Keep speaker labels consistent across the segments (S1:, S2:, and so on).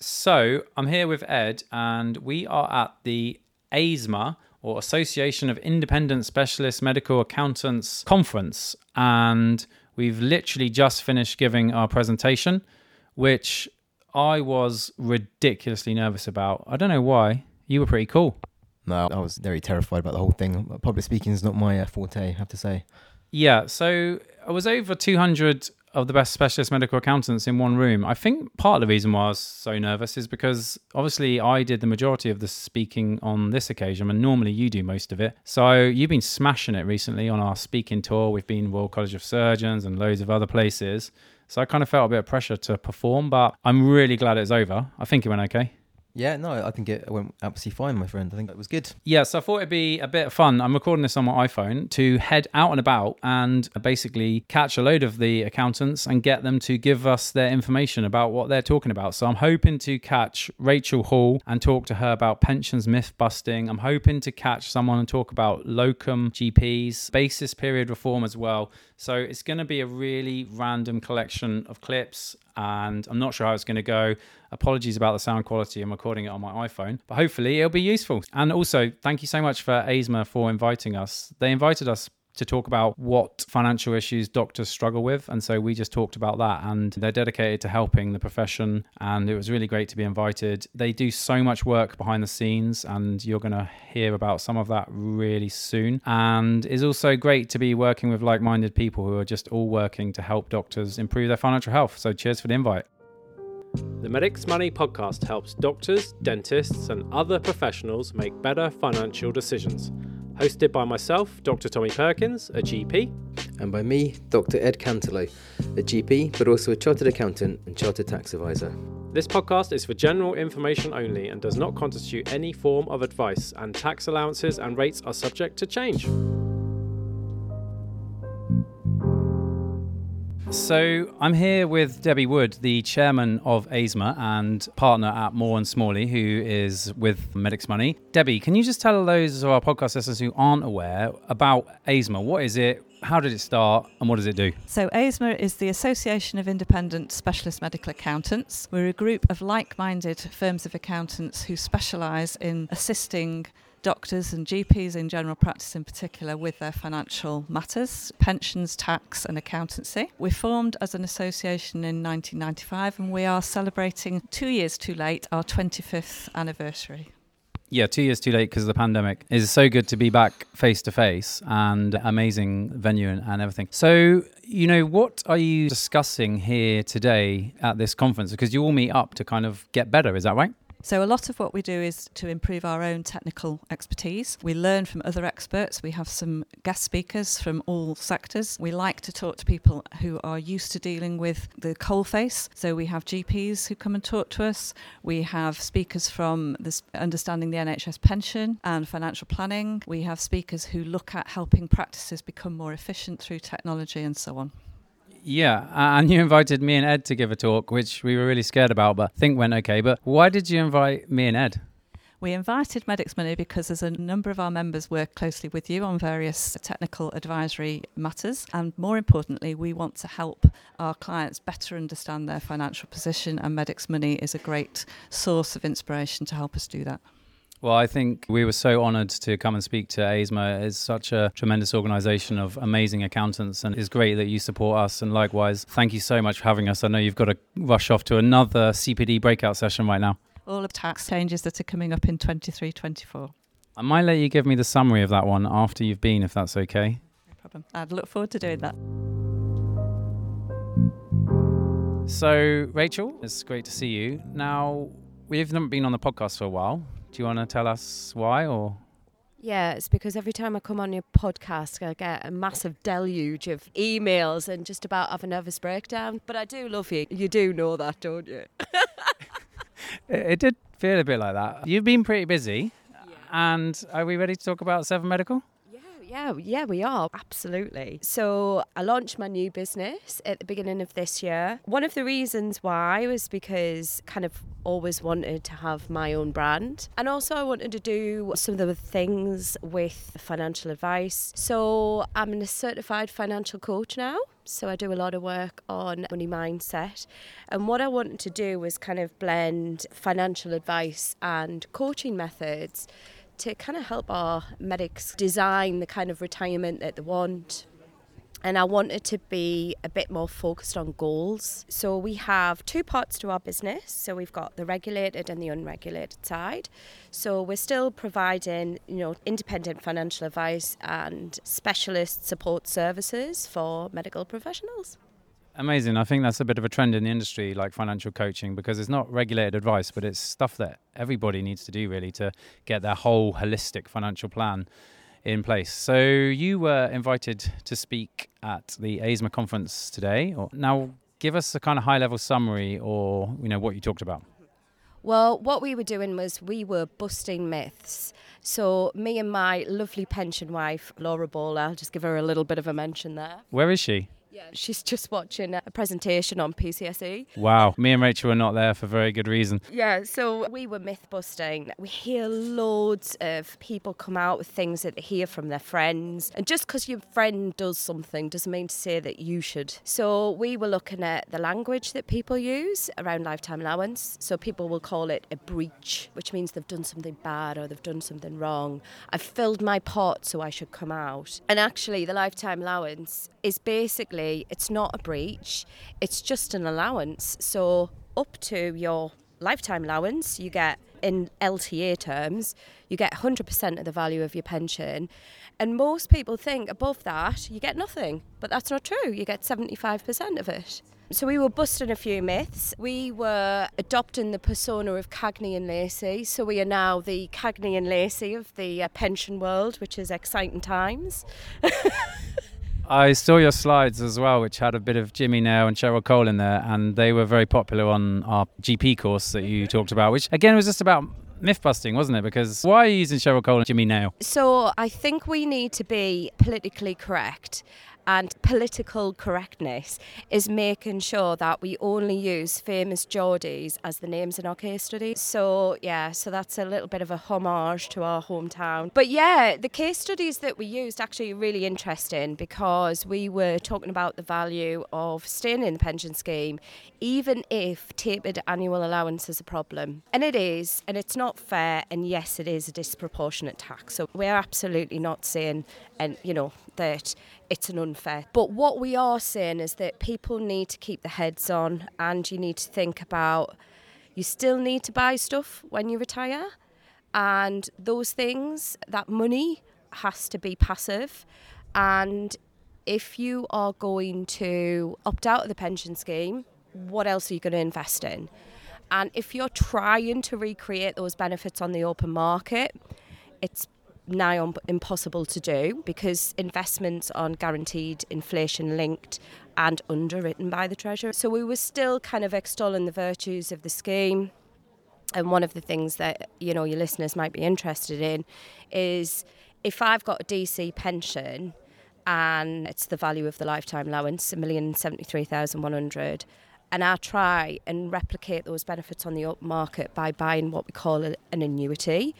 S1: So I'm here with Ed, and we are at the ASMA or Association of Independent Specialist Medical Accountants conference, and we've literally just finished giving our presentation, which I was ridiculously nervous about. I don't know why. You were pretty cool.
S2: No, I was very terrified about the whole thing. Public speaking is not my forte, I have to say.
S1: Yeah, so I was over 200 of the best specialist medical accountants in one room. I think part of the reason why I was so nervous is because obviously I did the majority of the speaking on this occasion, and normally you do most of it. So you've been smashing it recently on our speaking tour. We've been Royal College of Surgeons and loads of other places. So I kind of felt a bit of pressure to perform, but I'm really glad it's over. I think it went okay.
S2: Yeah, no, I think it went absolutely fine, my friend. I think it was good.
S1: Yeah, so I thought it'd be a bit of fun. I'm recording this on my iPhone to head out and about and basically catch a load of the accountants and get them to give us their information about what they're talking about. So I'm hoping to catch Rachel Hall and talk to her about pensions myth busting. I'm hoping to catch someone and talk about locum GPs, basis period reform as well. So it's going to be a really random collection of clips and I'm not sure how it's going to go. Apologies about the sound quality. I'm recording it on my iPhone, but hopefully it'll be useful. And also, thank you so much for ASMA for inviting us. They invited us to talk about what financial issues doctors struggle with. And so we just talked about that. And they're dedicated to helping the profession. And it was really great to be invited. They do so much work behind the scenes, and you're going to hear about some of that really soon. And it's also great to be working with like minded people who are just all working to help doctors improve their financial health. So cheers for the invite.
S3: The Medics Money podcast helps doctors, dentists, and other professionals make better financial decisions hosted by myself, Dr. Tommy Perkins, a GP,
S2: and by me, Dr. Ed Pandarakalam, a GP, but also a chartered accountant and chartered tax advisor.
S3: This podcast is for general information only and does not constitute any form of advice, and tax allowances and rates are subject to change.
S1: So I'm here with Debbie Wood, the chairman of ASMA and partner at Moore and Smalley, who is with Medics Money. Debbie, can you just tell those of our podcast listeners who aren't aware about ASMA? What is it? How did it start and what does it do?
S4: So, ASMA is the Association of Independent Specialist Medical Accountants. We're a group of like minded firms of accountants who specialise in assisting doctors and GPs in general practice in particular with their financial matters, pensions, tax, and accountancy. We formed as an association in 1995 and we are celebrating two years too late our 25th anniversary.
S1: Yeah, two years too late because of the pandemic. It's so good to be back face to face and amazing venue and, and everything. So, you know, what are you discussing here today at this conference? Because you all meet up to kind of get better, is that right?
S4: So, a lot of what we do is to improve our own technical expertise. We learn from other experts. We have some guest speakers from all sectors. We like to talk to people who are used to dealing with the coalface. So, we have GPs who come and talk to us. We have speakers from this understanding the NHS pension and financial planning. We have speakers who look at helping practices become more efficient through technology and so on.
S1: Yeah, and you invited me and Ed to give a talk, which we were really scared about, but I think went okay. But why did you invite me and Ed?
S4: We invited Medics Money because as a number of our members work closely with you on various technical advisory matters. And more importantly, we want to help our clients better understand their financial position, and Medics Money is a great source of inspiration to help us do that.
S1: Well, I think we were so honoured to come and speak to ASMA. It's such a tremendous organisation of amazing accountants, and it's great that you support us. And likewise, thank you so much for having us. I know you've got to rush off to another CPD breakout session right now.
S4: All of tax changes that are coming up in 23 24.
S1: I might let you give me the summary of that one after you've been, if that's okay.
S4: No problem. I'd look forward to doing that.
S1: So, Rachel, it's great to see you. Now, we've not been on the podcast for a while. Do you want to tell us why or?
S5: Yeah, it's because every time I come on your podcast, I get a massive deluge of emails and just about have a nervous breakdown. But I do love you. You do know that, don't you?
S1: it, it did feel a bit like that. You've been pretty busy. Yeah. And are we ready to talk about Seven Medical?
S5: Yeah, yeah, we are. Absolutely. So I launched my new business at the beginning of this year. One of the reasons why was because kind of always wanted to have my own brand. And also I wanted to do some of the things with financial advice. So I'm a certified financial coach now. So I do a lot of work on money mindset. And what I wanted to do was kind of blend financial advice and coaching methods to kind of help our medics design the kind of retirement that they want, and I wanted to be a bit more focused on goals. So we have two parts to our business. So we've got the regulated and the unregulated side. So we're still providing, you know, independent financial advice and specialist support services for medical professionals.
S1: Amazing. I think that's a bit of a trend in the industry, like financial coaching, because it's not regulated advice, but it's stuff that everybody needs to do really to get their whole holistic financial plan in place. So you were invited to speak at the AISMA conference today. Now, give us a kind of high-level summary, or you know what you talked about.
S5: Well, what we were doing was we were busting myths. So, me and my lovely pension wife, Laura Bowler, I'll just give her a little bit of a mention there.
S1: Where is she?
S5: Yeah, she's just watching a presentation on PCSE.
S1: Wow, me and Rachel were not there for very good reason.
S5: Yeah, so we were myth busting. We hear loads of people come out with things that they hear from their friends. And just because your friend does something doesn't mean to say that you should. So we were looking at the language that people use around lifetime allowance. So people will call it a breach, which means they've done something bad or they've done something wrong. I've filled my pot, so I should come out. And actually, the lifetime allowance is basically it's not a breach, it's just an allowance. So up to your lifetime allowance, you get in LTA terms, you get 100% of the value of your pension. And most people think above that, you get nothing. But that's not true. You get 75% of it. So we were busting a few myths. We were adopting the persona of Cagney and Lacey. So we are now the Cagney and Lacey of the uh, pension world, which is exciting times.
S1: I saw your slides as well, which had a bit of Jimmy Nail and Cheryl Cole in there, and they were very popular on our GP course that you talked about, which again was just about myth busting, wasn't it? Because why are you using Cheryl Cole and Jimmy Nail?
S5: So I think we need to be politically correct and political correctness is making sure that we only use famous Geordies as the names in our case studies. So, yeah, so that's a little bit of a homage to our hometown. But yeah, the case studies that we used actually really interesting because we were talking about the value of staying in the pension scheme, even if tapered annual allowance is a problem. And it is, and it's not fair, and yes, it is a disproportionate tax. So we're absolutely not saying, and you know, that it's an unfair. But what we are saying is that people need to keep their heads on and you need to think about you still need to buy stuff when you retire. And those things, that money has to be passive. And if you are going to opt out of the pension scheme, what else are you going to invest in? And if you're trying to recreate those benefits on the open market, it's nigh on impossible to do because investments aren't guaranteed inflation linked and underwritten by the Treasury. So we were still kind of extolling the virtues of the scheme. And one of the things that you know your listeners might be interested in is if I've got a DC pension and it's the value of the lifetime allowance, a million seventy three thousand one hundred, and I try and replicate those benefits on the open market by buying what we call an annuity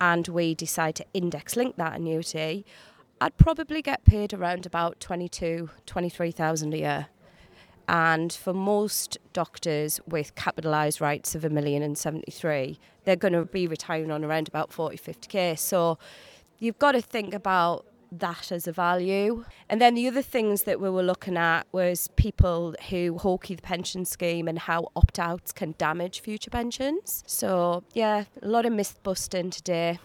S5: and we decide to index link that annuity, I'd probably get paid around about 22, 23,000 a year. And for most doctors with capitalised rights of a million and 73, they're going to be retiring on around about 40, 50k. So you've got to think about that as a value. And then the other things that we were looking at was people who hawky the pension scheme and how opt outs can damage future pensions. So, yeah, a lot of myth busting today.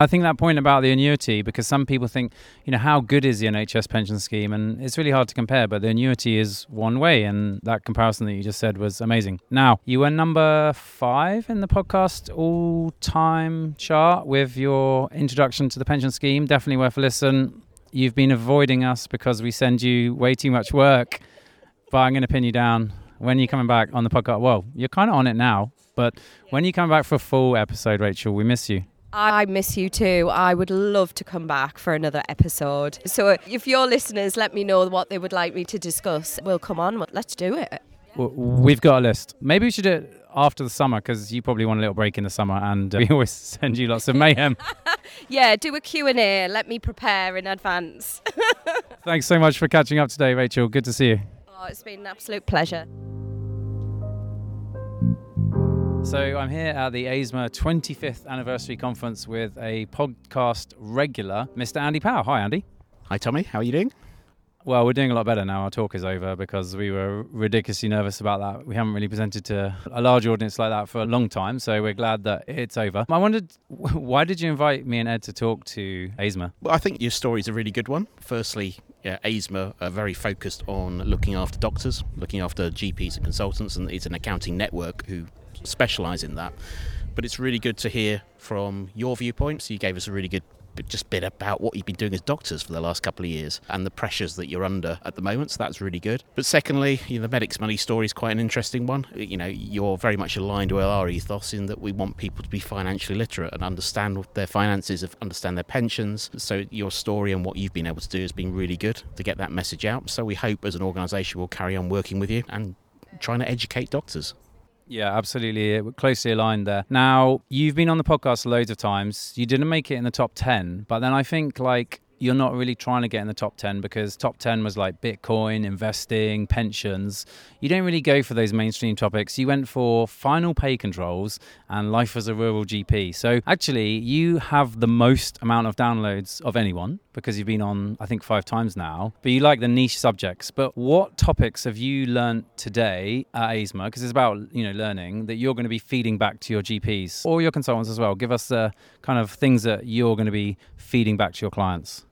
S1: I think that point about the annuity, because some people think, you know, how good is the NHS pension scheme? And it's really hard to compare, but the annuity is one way. And that comparison that you just said was amazing. Now, you were number five in the podcast all time chart with your introduction to the pension scheme. Definitely worth a listen. You've been avoiding us because we send you way too much work, but I'm going to pin you down. When are you coming back on the podcast? Well, you're kind of on it now, but when you come back for a full episode, Rachel, we miss you.
S5: I miss you too. I would love to come back for another episode. So if your listeners let me know what they would like me to discuss, we'll come on. Let's do it.
S1: We've got a list. Maybe we should do it after the summer because you probably want a little break in the summer and uh, we always send you lots of mayhem.
S5: yeah, do a Q&A. Let me prepare in advance.
S1: Thanks so much for catching up today, Rachel. Good to see you.
S5: Oh, it's been an absolute pleasure.
S1: So I'm here at the ASMA 25th anniversary conference with a podcast regular, Mr. Andy Power. Hi, Andy.
S6: Hi, Tommy. How are you doing?
S1: Well, we're doing a lot better now. Our talk is over because we were ridiculously nervous about that. We haven't really presented to a large audience like that for a long time, so we're glad that it's over. I wondered, why did you invite me and Ed to talk to ASMA?
S6: Well, I think your story is a really good one. Firstly, yeah, ASMA are very focused on looking after doctors, looking after GPs and consultants, and it's an accounting network who specialise in that. But it's really good to hear from your viewpoint. So you gave us a really good just bit about what you've been doing as doctors for the last couple of years and the pressures that you're under at the moment. So that's really good. But secondly, you know, the medics money story is quite an interesting one. You know, you're very much aligned with our ethos in that we want people to be financially literate and understand their finances, understand their pensions. So your story and what you've been able to do has been really good to get that message out. So we hope as an organisation we'll carry on working with you and trying to educate doctors.
S1: Yeah, absolutely. We're closely aligned there. Now, you've been on the podcast loads of times. You didn't make it in the top 10, but then I think like you're not really trying to get in the top 10 because top 10 was like Bitcoin, investing, pensions. You don't really go for those mainstream topics. You went for final pay controls and life as a rural GP. So actually, you have the most amount of downloads of anyone because you've been on, I think, five times now. But you like the niche subjects. But what topics have you learned today at ASMA? Because it's about, you know, learning that you're going to be feeding back to your GPs or your consultants as well. Give us the kind of things that you're going to be feeding back to your clients.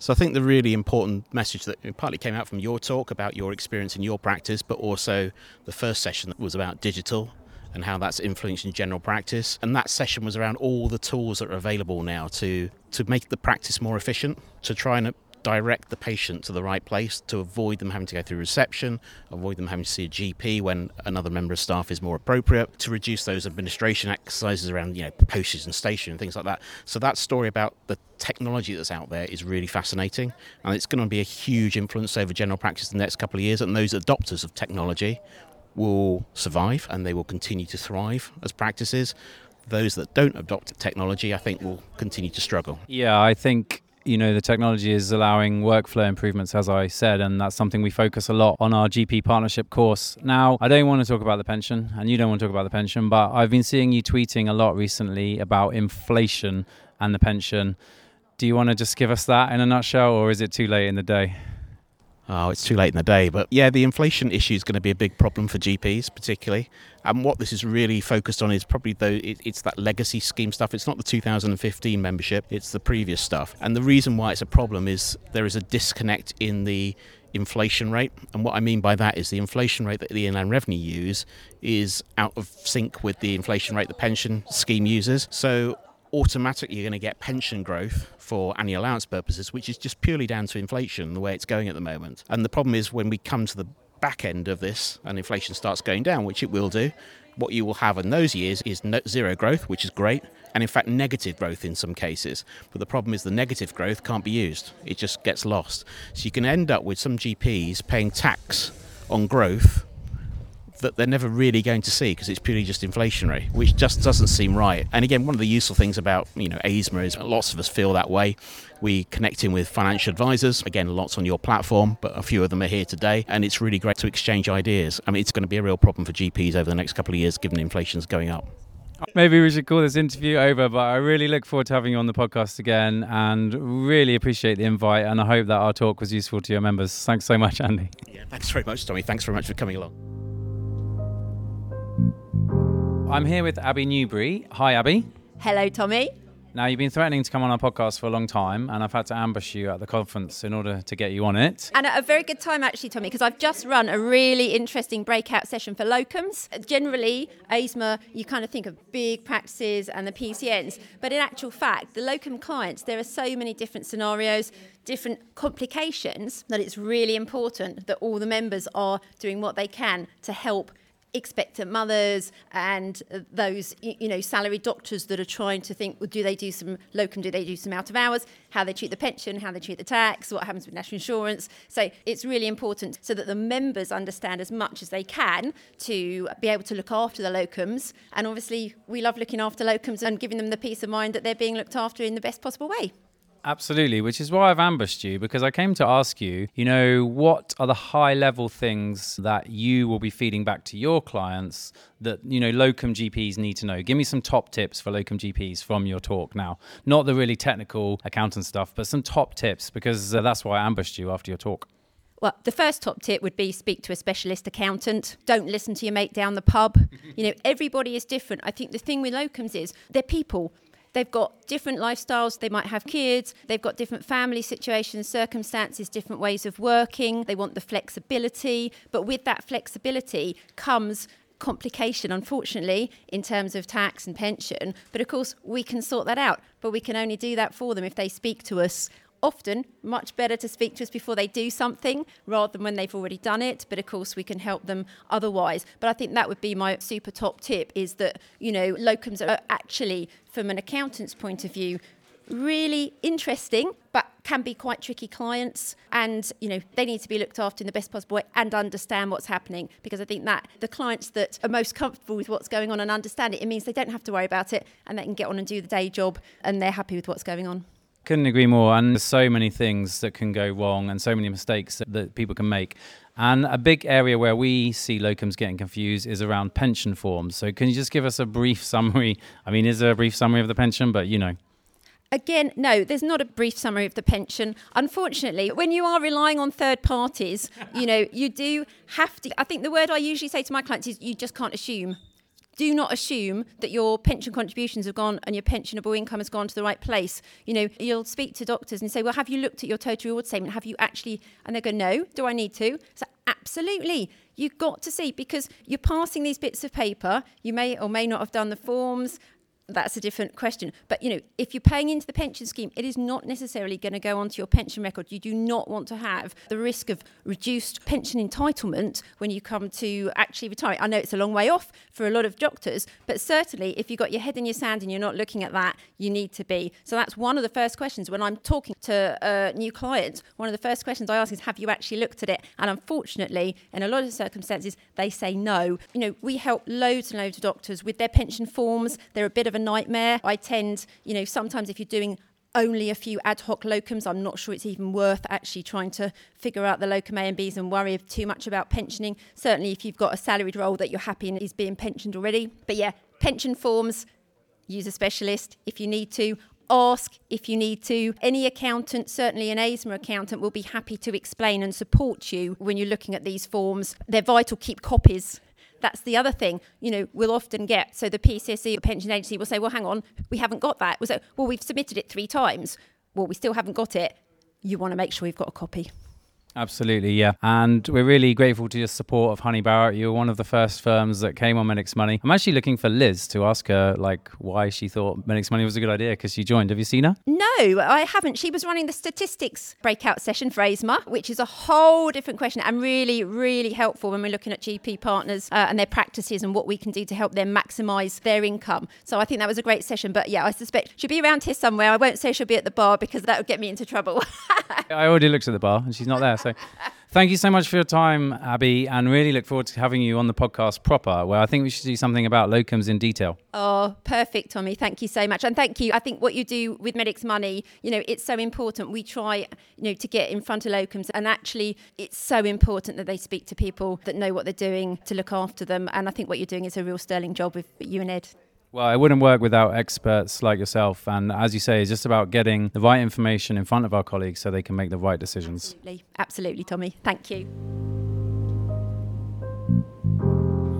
S6: So I think the really important message that partly came out from your talk about your experience in your practice, but also the first session that was about digital and how that's influencing general practice. And that session was around all the tools that are available now to to make the practice more efficient, to try and direct the patient to the right place to avoid them having to go through reception, avoid them having to see a GP when another member of staff is more appropriate, to reduce those administration exercises around, you know, postage and station and things like that. So that story about the technology that's out there is really fascinating and it's going to be a huge influence over general practice in the next couple of years and those adopters of technology will survive and they will continue to thrive as practices. Those that don't adopt technology, I think, will continue to struggle.
S1: Yeah, I think you know the technology is allowing workflow improvements as i said and that's something we focus a lot on our gp partnership course now i don't want to talk about the pension and you don't want to talk about the pension but i've been seeing you tweeting a lot recently about inflation and the pension do you want to just give us that in a nutshell or is it too late in the day
S6: Oh, it's too late in the day. But yeah, the inflation issue is going to be a big problem for GPs, particularly. And what this is really focused on is probably though it's that legacy scheme stuff. It's not the 2015 membership; it's the previous stuff. And the reason why it's a problem is there is a disconnect in the inflation rate. And what I mean by that is the inflation rate that the Inland Revenue use is out of sync with the inflation rate the pension scheme uses. So automatically you're going to get pension growth for annual allowance purposes, which is just purely down to inflation, the way it's going at the moment. And the problem is when we come to the back end of this and inflation starts going down, which it will do, what you will have in those years is zero growth, which is great, and in fact negative growth in some cases. But the problem is the negative growth can't be used, it just gets lost. So you can end up with some GPs paying tax on growth that they're never really going to see because it's purely just inflationary, which just doesn't seem right. And again, one of the useful things about you know ASMA is lots of us feel that way. We connect in with financial advisors. Again, lots on your platform, but a few of them are here today, and it's really great to exchange ideas. I mean, it's going to be a real problem for GPs over the next couple of years, given inflation's going up.
S1: Maybe we should call this interview over, but I really look forward to having you on the podcast again and really appreciate the invite. And I hope that our talk was useful to your members. Thanks so much, Andy.
S6: Yeah, thanks very much, Tommy. Thanks very much for coming along.
S1: I'm here with Abby Newbury. Hi, Abby.
S7: Hello, Tommy.
S1: Now, you've been threatening to come on our podcast for a long time, and I've had to ambush you at the conference in order to get you on it.
S7: And at a very good time, actually, Tommy, because I've just run a really interesting breakout session for locums. Generally, ASMA, you kind of think of big practices and the PCNs, but in actual fact, the locum clients, there are so many different scenarios, different complications, that it's really important that all the members are doing what they can to help expectant mothers and uh, those you know salaried doctors that are trying to think well do they do some locum do they do some out of hours? How they treat the pension how they treat the tax what happens with national insurance? So it's really important so that the members understand as much as they can to be able to look after the locums. And obviously we love looking after locums and giving them the peace of mind that they're being looked after in the best possible way
S1: Absolutely, which is why I've ambushed you because I came to ask you, you know, what are the high level things that you will be feeding back to your clients that, you know, locum GPs need to know? Give me some top tips for locum GPs from your talk now. Not the really technical accountant stuff, but some top tips because uh, that's why I ambushed you after your talk.
S7: Well, the first top tip would be speak to a specialist accountant. Don't listen to your mate down the pub. you know, everybody is different. I think the thing with locums is they're people. They've got different lifestyles. They might have kids. They've got different family situations, circumstances, different ways of working. They want the flexibility. But with that flexibility comes complication, unfortunately, in terms of tax and pension. But of course, we can sort that out. But we can only do that for them if they speak to us often much better to speak to us before they do something rather than when they've already done it but of course we can help them otherwise. But i think that would be my super top tip is that you know locums are actually from an accountant's point of view really interesting but can be quite tricky clients and you know they need to be looked after in the best possible way and understand what's happening because i think that the clients that are most comfortable with what's going on and understand it it means they don't have to worry about it and they can get on and do the day job and they're happy with what's going on
S1: couldn't agree more. And there's so many things that can go wrong and so many mistakes that, that, people can make. And a big area where we see locums getting confused is around pension forms. So can you just give us a brief summary? I mean, is there a brief summary of the pension? But you know.
S7: Again, no, there's not a brief summary of the pension. Unfortunately, when you are relying on third parties, you know, you do have to. I think the word I usually say to my clients is you just can't assume do not assume that your pension contributions have gone and your pensionable income has gone to the right place. You know, you'll speak to doctors and say, Well, have you looked at your total reward statement? Have you actually? And they go, No, do I need to? So, absolutely. You've got to see because you're passing these bits of paper. You may or may not have done the forms that's a different question. But you know, if you're paying into the pension scheme, it is not necessarily going to go onto your pension record. You do not want to have the risk of reduced pension entitlement when you come to actually retire. I know it's a long way off for a lot of doctors, but certainly if you've got your head in your sand and you're not looking at that, you need to be. So that's one of the first questions when I'm talking to a new client. One of the first questions I ask is, "Have you actually looked at it?" And unfortunately, in a lot of circumstances, they say no. You know, we help loads and loads of doctors with their pension forms. They're a bit of nightmare. I tend, you know, sometimes if you're doing only a few ad hoc locums. I'm not sure it's even worth actually trying to figure out the locum A and Bs and worry too much about pensioning. Certainly, if you've got a salaried role that you're happy in is being pensioned already. But yeah, pension forms, use a specialist if you need to. Ask if you need to. Any accountant, certainly an ASMA accountant, will be happy to explain and support you when you're looking at these forms. They're vital. Keep copies that's the other thing, you know, we'll often get. So the PCSE or pension agency will say, well, hang on, we haven't got that. We'll say, well, we've submitted it three times. Well, we still haven't got it. You want to make sure you've got a copy.
S1: Absolutely, yeah. And we're really grateful to your support of Honey Barrett. You're one of the first firms that came on Medics Money. I'm actually looking for Liz to ask her like why she thought Medics Money was a good idea because she joined. Have you seen her?
S7: No, I haven't. She was running the statistics breakout session for ASMA, which is a whole different question and really, really helpful when we're looking at GP partners uh, and their practices and what we can do to help them maximise their income. So I think that was a great session. But yeah, I suspect she'll be around here somewhere. I won't say she'll be at the bar because that would get me into trouble.
S1: I already looked at the bar and she's not there. So thank you so much for your time, Abby, and really look forward to having you on the podcast proper, where I think we should do something about locums in detail.
S7: Oh, perfect, Tommy. Thank you so much. And thank you. I think what you do with Medics Money, you know, it's so important. We try, you know, to get in front of locums and actually it's so important that they speak to people that know what they're doing to look after them. And I think what you're doing is a real sterling job with you and Ed.
S1: Well, it wouldn't work without experts like yourself. And as you say, it's just about getting the right information in front of our colleagues so they can make the right decisions.
S7: Absolutely, Absolutely Tommy. Thank you.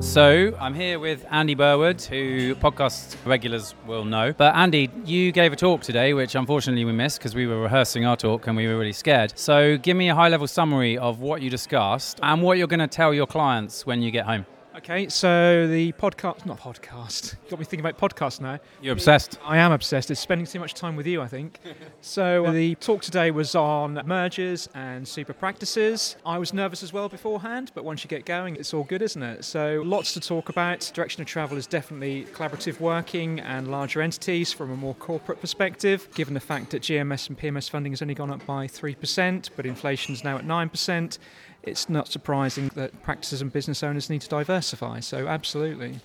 S1: So I'm here with Andy Burwood, who podcast regulars will know. But Andy, you gave a talk today, which unfortunately we missed because we were rehearsing our talk and we were really scared. So give me a high level summary of what you discussed and what you're going to tell your clients when you get home.
S8: Okay, so the podcast, not podcast, got me thinking about podcasts now.
S1: You're obsessed.
S8: I am obsessed. It's spending too much time with you, I think. so uh, the talk today was on mergers and super practices. I was nervous as well beforehand, but once you get going, it's all good, isn't it? So lots to talk about. Direction of travel is definitely collaborative working and larger entities from a more corporate perspective, given the fact that GMS and PMS funding has only gone up by 3%, but inflation is now at 9% it's not surprising that practices and business owners need to diversify. So, absolutely.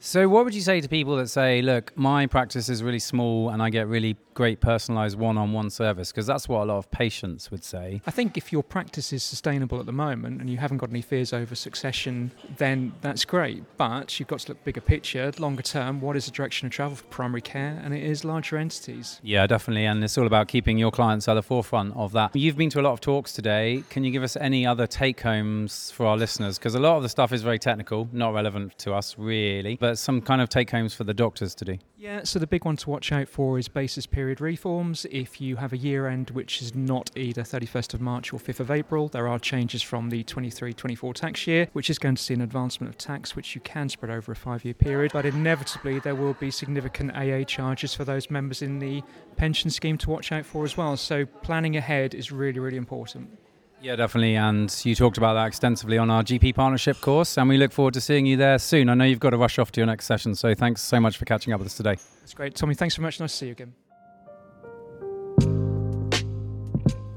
S1: So, what would you say to people that say, look, my practice is really small and I get really great personalized one on one service? Because that's what a lot of patients would say.
S8: I think if your practice is sustainable at the moment and you haven't got any fears over succession, then that's great. But you've got to look bigger picture, longer term. What is the direction of travel for primary care? And it is larger entities.
S1: Yeah, definitely. And it's all about keeping your clients at the forefront of that. You've been to a lot of talks today. Can you give us any other take homes for our listeners? Because a lot of the stuff is very technical, not relevant to us really. But some kind of take homes for the doctors to do.
S8: Yeah, so the big one to watch out for is basis period reforms. If you have a year end which is not either 31st of March or 5th of April, there are changes from the 23 24 tax year, which is going to see an advancement of tax which you can spread over a five year period. But inevitably, there will be significant AA charges for those members in the pension scheme to watch out for as well. So planning ahead is really, really important.
S1: Yeah, definitely. And you talked about that extensively on our GP partnership course, and we look forward to seeing you there soon. I know you've got to rush off to your next session, so thanks so much for catching up with us today.
S8: It's great. Tommy, thanks so much. Nice to see you again.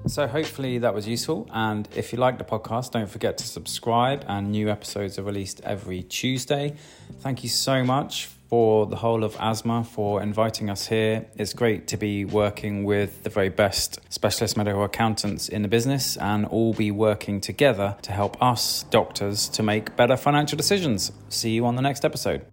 S1: So, hopefully, that was useful. And if you like the podcast, don't forget to subscribe, and new episodes are released every Tuesday. Thank you so much for the whole of ASMA for inviting us here. It's great to be working with the very best specialist medical accountants in the business and all be working together to help us doctors to make better financial decisions. See you on the next episode.